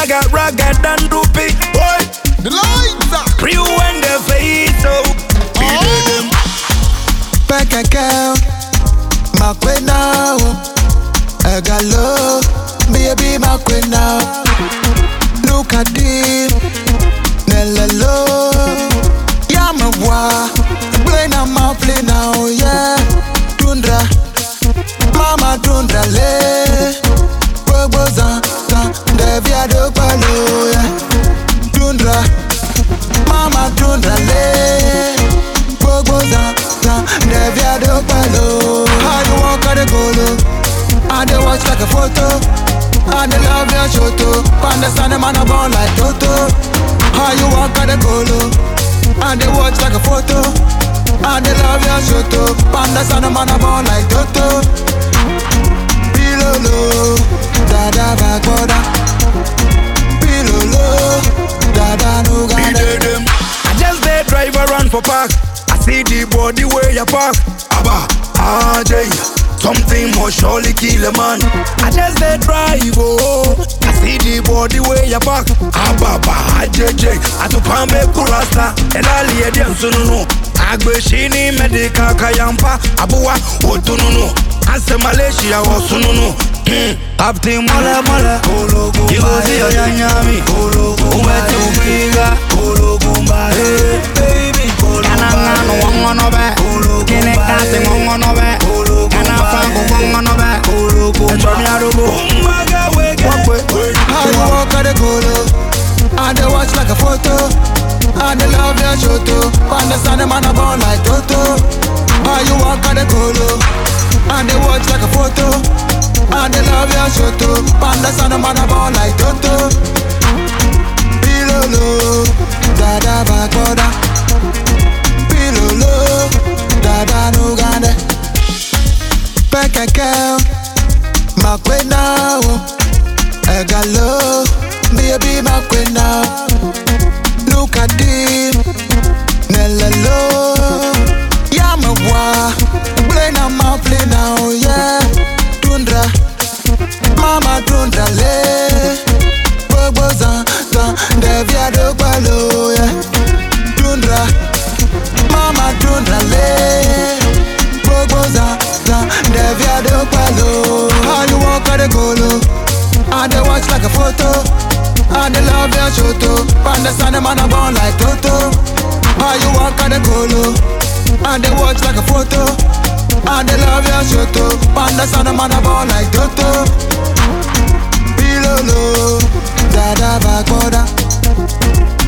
I got rugged than droopy. Boy, the lights are real when the face so. Back again, my queen now. I got love, baby, my queen now. Look at this, Nella love. Photo. I dey love your shoto. Understand the man I born like Toto. How you walk at the golo? I dey watch like a photo. I dey love your shoto. Understand the man I born like Toto. Pilolo, dada bagoda. Pilolo, dada no Me gada. dey them. I just dey drive around for park. I see the body where you park. Abba, AJ, something must surely kill a man. I just dey drive, oh. I see the body where you park. Abba, ah, AJJ, ah, atupa me kurasta. And I lay them sununu. Agbeshini medical kayampa. Abuwa, otununu. Ase Malaysia oh, was sununu. Mm. Captain Mole Mole. You go see your your shoto. Understand the man I born like Toto. How you walk on the golo? I dey watch like a photo. I dey love your shoto. Understand the man I born like Toto. Pilolo, dada bakoda. Pilolo, dada no gande. Pekeke, makwe now. Egalo, baby makwena now oh now, yeah Tundra, mama tundra le Bobo zan, zan, devia do palo, yeah Tundra, mama tundra le Bobo zan, zan, devia do palo How you walk at the golo I dey watch like a photo. I dey love your shoto. Understand the sun and man I born like Toto. How you walk at the golo? I dey watch like a photo. And they love your shit up I on the mother ball like Toto Pilolo Dada back border